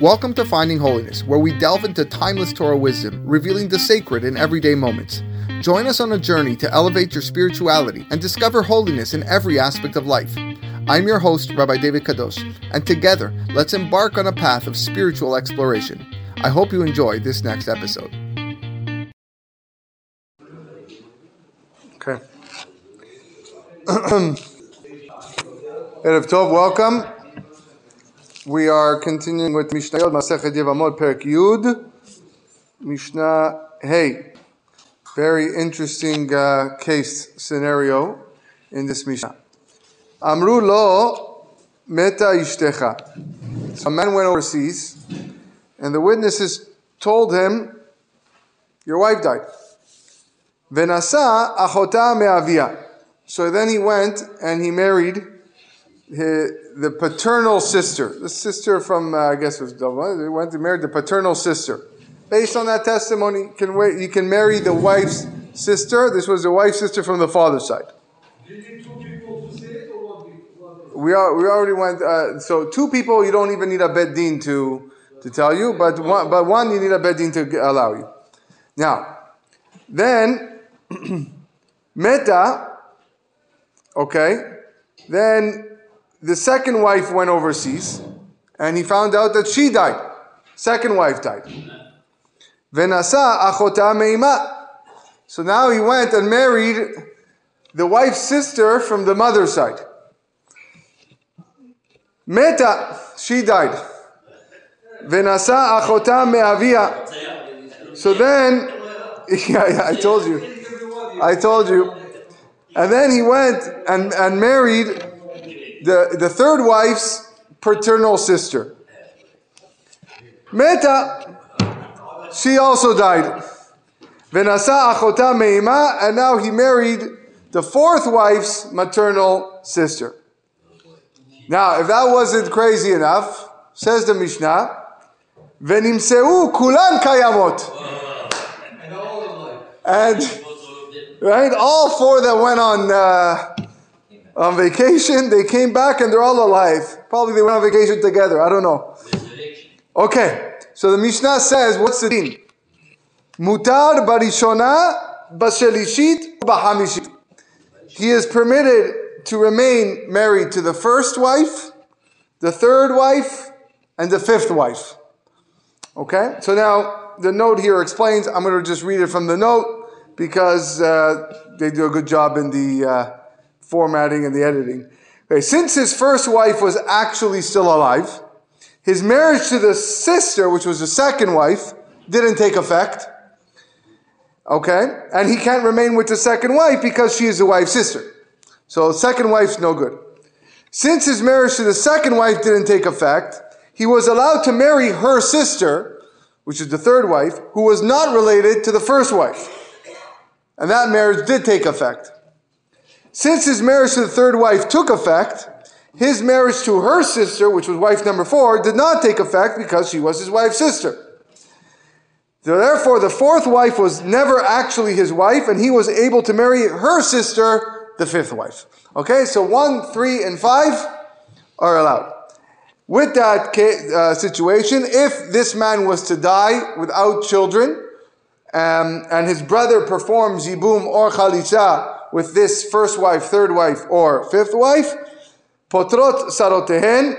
Welcome to Finding Holiness, where we delve into timeless Torah wisdom, revealing the sacred in everyday moments. Join us on a journey to elevate your spirituality and discover holiness in every aspect of life. I'm your host, Rabbi David Kadosh, and together, let's embark on a path of spiritual exploration. I hope you enjoy this next episode. Okay. Erev Tov, welcome. We are continuing with Mishnah Yod, Masechet Yevamot, Perek Yud, Mishnah Hey. Very interesting uh, case scenario in this Mishnah. Amru lo meta ishtecha. So a man went overseas, and the witnesses told him, "Your wife died." Venasa achota me'avia. So then he went and he married his, the paternal sister, the sister from uh, I guess it was They went to marry the paternal sister. Based on that testimony, you can wait, you can marry the wife's sister. This was the wife's sister from the father's side. We are, we already went. Uh, so two people, you don't even need a bet din to to tell you, but one, but one you need a bet din to allow you. Now, then meta. Okay, then the second wife went overseas, and he found out that she died. Second wife died. Venasa achota meima. So now he went and married the wife's sister from the mother's side. Meta, she died. Venasa achota me'avia. So then, yeah, yeah, I told you. I told you. And then he went and, and married the, the third wife's paternal sister. Meta, she also died. Venasa achota meima, and now he married the fourth wife's maternal sister. Now, if that wasn't crazy enough, says the Mishnah, venimseu kulan kayamot. And right, all four that went on uh, on vacation, they came back and they're all alive. Probably they went on vacation together. I don't know. Okay, so the Mishnah says, what's the din? Mutar barishona bashelishit bahamishit. He is permitted to remain married to the first wife, the third wife, and the fifth wife. Okay, so now the note here explains. I'm going to just read it from the note because uh, they do a good job in the uh, formatting and the editing. Okay, since his first wife was actually still alive, his marriage to the sister, which was the second wife, didn't take effect. Okay? And he can't remain with the second wife because she is the wife's sister. So second wife's no good. Since his marriage to the second wife didn't take effect, he was allowed to marry her sister, which is the third wife, who was not related to the first wife. And that marriage did take effect. Since his marriage to the third wife took effect, his marriage to her sister, which was wife number four, did not take effect because she was his wife's sister. Therefore, the fourth wife was never actually his wife, and he was able to marry her sister, the fifth wife. Okay, so one, three, and five are allowed. With that uh, situation, if this man was to die without children, um, and his brother performs yibum or chalitza with this first wife, third wife, or fifth wife, potrot sarotehen,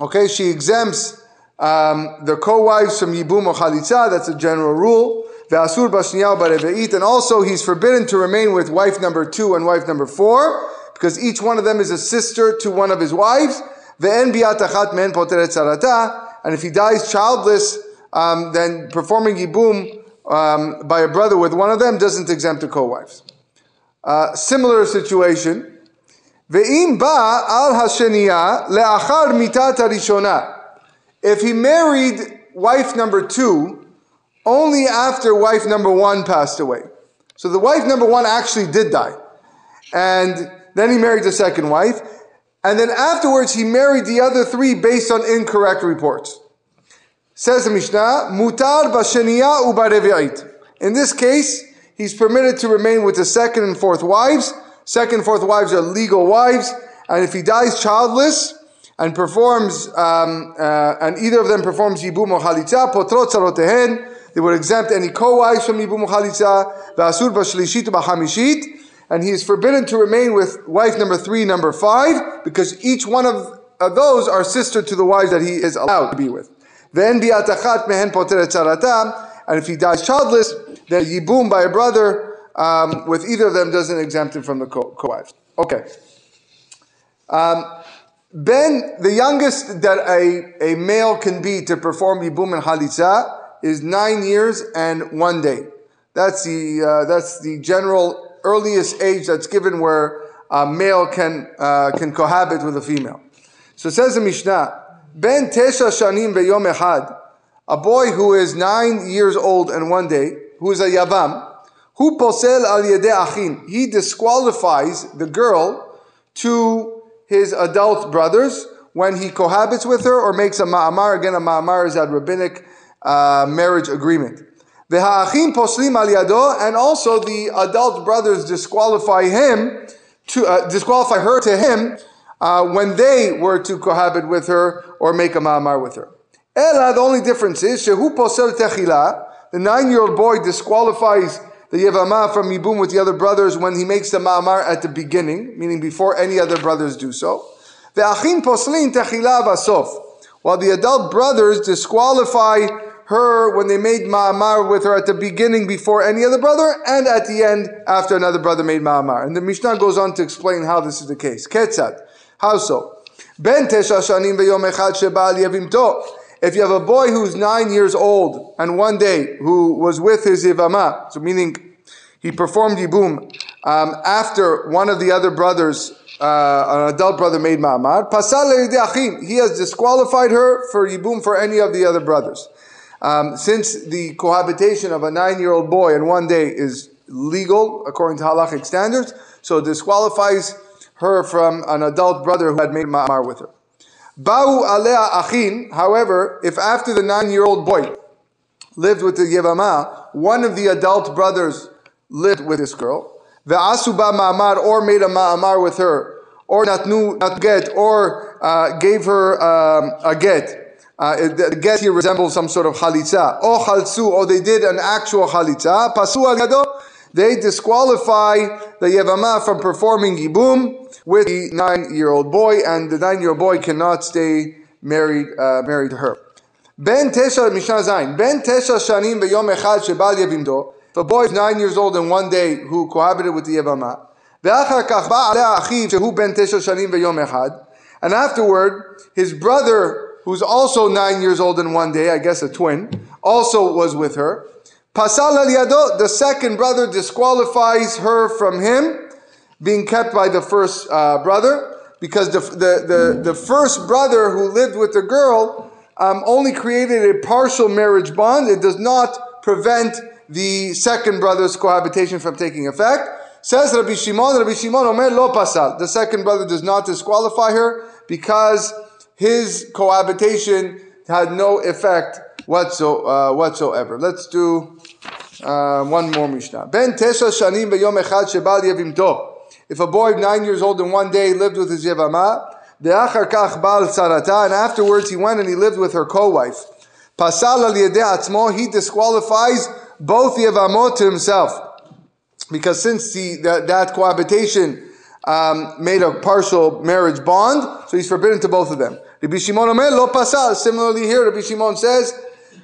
okay, she exempts um, the co-wives from yibum or chalitza, that's a general rule. Ve'asur b'shniya b'reve'it, and also he's forbidden to remain with wife number two and wife number four, because each one of them is a sister to one of his wives. Ve'en bi'atachat men poteret sarata, and if he dies childless, um, then performing yibum um, by a brother with one of them doesn't exempt the co-wives. Uh, similar situation. Al. If he married wife number two only after wife number one passed away. So the wife number one actually did die. And then he married the second wife. And then afterwards he married the other three based on incorrect reports. Says the Mishnah, mutar. In this case, he's permitted to remain with the second and fourth wives. Second and fourth wives are legal wives. And if he dies childless, and performs, um, uh, and either of them performs yibum or chalitza, potrot tzarotehen, they would exempt any co-wives from yibum or chalitza, v'asur b'shlishit b'hamishit, and he is forbidden to remain with wife number three, number five, because each one of, those are sister to the wives that he is allowed to be with. Then bi'atachat mehen poteret and if he dies childless, then yibum by a brother um, with either of them doesn't exempt him from the co- wives Okay. Um, Ben, the youngest that a, a male can be to perform Yibum and Halitza is nine years and one day. That's the, uh, that's the general earliest age that's given where a male can, uh, can cohabit with a female. So it says the Mishnah, Ben Tesha Shanim Beyom Echad, a boy who is nine years old and one day, who is a Yavam, who posel al yede achin, he disqualifies the girl to his adult brothers when he cohabits with her or makes a ma'amar. Again, a ma'amar is a rabbinic uh, marriage agreement. The ha'achim poslim al yado, and also the adult brothers disqualify him to uh, disqualify her to him uh, when they were to cohabit with her or make a ma'amar with her. Ella, the only difference is shehu posel techila. The nine-year-old boy disqualifies the Yevamah from Yibum with the other brothers when he makes the Ma'amar at the beginning, meaning before any other brothers do so. The Achin Poslin Techila Vasof. While the adult brothers disqualify her when they made Ma'amar with her at the beginning before any other brother and at the end after another brother made Ma'amar. And the Mishnah goes on to explain how this is the case. Ketzat. How so? Ben Tesha Shanim V'yom Echad Sheba'al Yevimto. If you have a boy who's nine years old and one day who was with his Ivama, so meaning he performed Yibum um, after one of the other brothers, uh, an adult brother made Ma'amar, Pasal he has disqualified her for Yibum for any of the other brothers. Um, since the cohabitation of a nine year old boy in one day is legal according to halachic standards, so disqualifies her from an adult brother who had made Ma'amar with her. Ba'u alea achin, however, if after the nine-year-old boy lived with the Yevama, one of the adult brothers lived with this girl, the asuba ma'amar, or made a ma'amar with her, or natnu not get, or uh, gave her um, a get. Uh, the get here resembles some sort of chalitza. Or chalzu, or they did an actual chalitza. Pasu al they disqualify the Yevama from performing Yibum with the nine-year-old boy, and the nine-year-old boy cannot stay married uh, married to her. Ben Tesha Mishnah Zain. Ben Tesha Shanim beyom echad shebal yevimdo. A boy is nine years old and one day who cohabited with the Yevama. And afterward, his brother, who's also nine years old and one day, I guess a twin, also was with her. Pasal al the second brother disqualifies her from him being kept by the first uh, brother because the, the, the, the, first brother who lived with the girl um, only created a partial marriage bond. It does not prevent the second brother's cohabitation from taking effect. Says Rabbi Shimon, Rabbi Shimon Omer lo pasal. The second brother does not disqualify her because his cohabitation had no effect whatso, uh, whatsoever. Let's do uh, one more Mishnah. Ben tesha shanim echad shebal yevimto. If a boy nine years old in one day lived with his Yevama, and afterwards he went and he lived with her co-wife. Pasal al he disqualifies both Yevamot to himself. Because since the, that, that cohabitation um, made a partial marriage bond, so he's forbidden to both of them. Rabbi Shimon Omer lo pasal. Similarly here, Rabbi Shimon says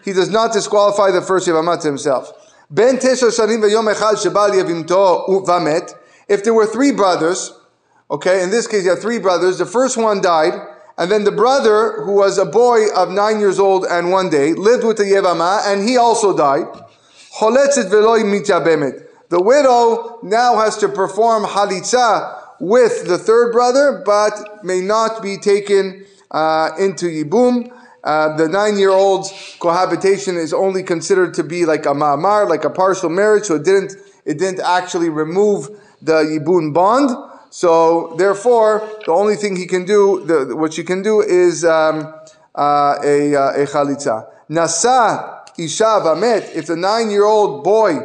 he does not disqualify the first Yevamah to himself. Ben tesha shanim echad shebal yevimto. If there were three brothers, okay, in this case you have three brothers, the first one died, and then the brother, who was a boy of nine years old and one day, lived with the Yevama, and he also died. The widow now has to perform halitza with the third brother, but may not be taken uh, into Yibum. Uh, the nine-year-old's cohabitation is only considered to be like a ma'amar, like a partial marriage, so it didn't, it didn't actually remove the Yibum bond. So therefore, the only thing he can do, the, what she can do is um, uh, a, uh, a chalitza. Nasa isha vamet. If the nine-year-old boy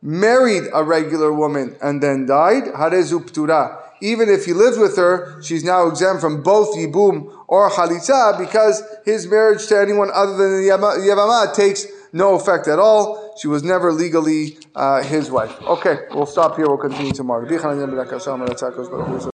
married a regular woman and then died, harezu ptura. Even if he lives with her, she's now exempt from both yibum or chalitza because his marriage to anyone other than the Yavama takes no effect at all. She was never legally uh, his wife. Okay, we'll stop here. We'll continue tomorrow.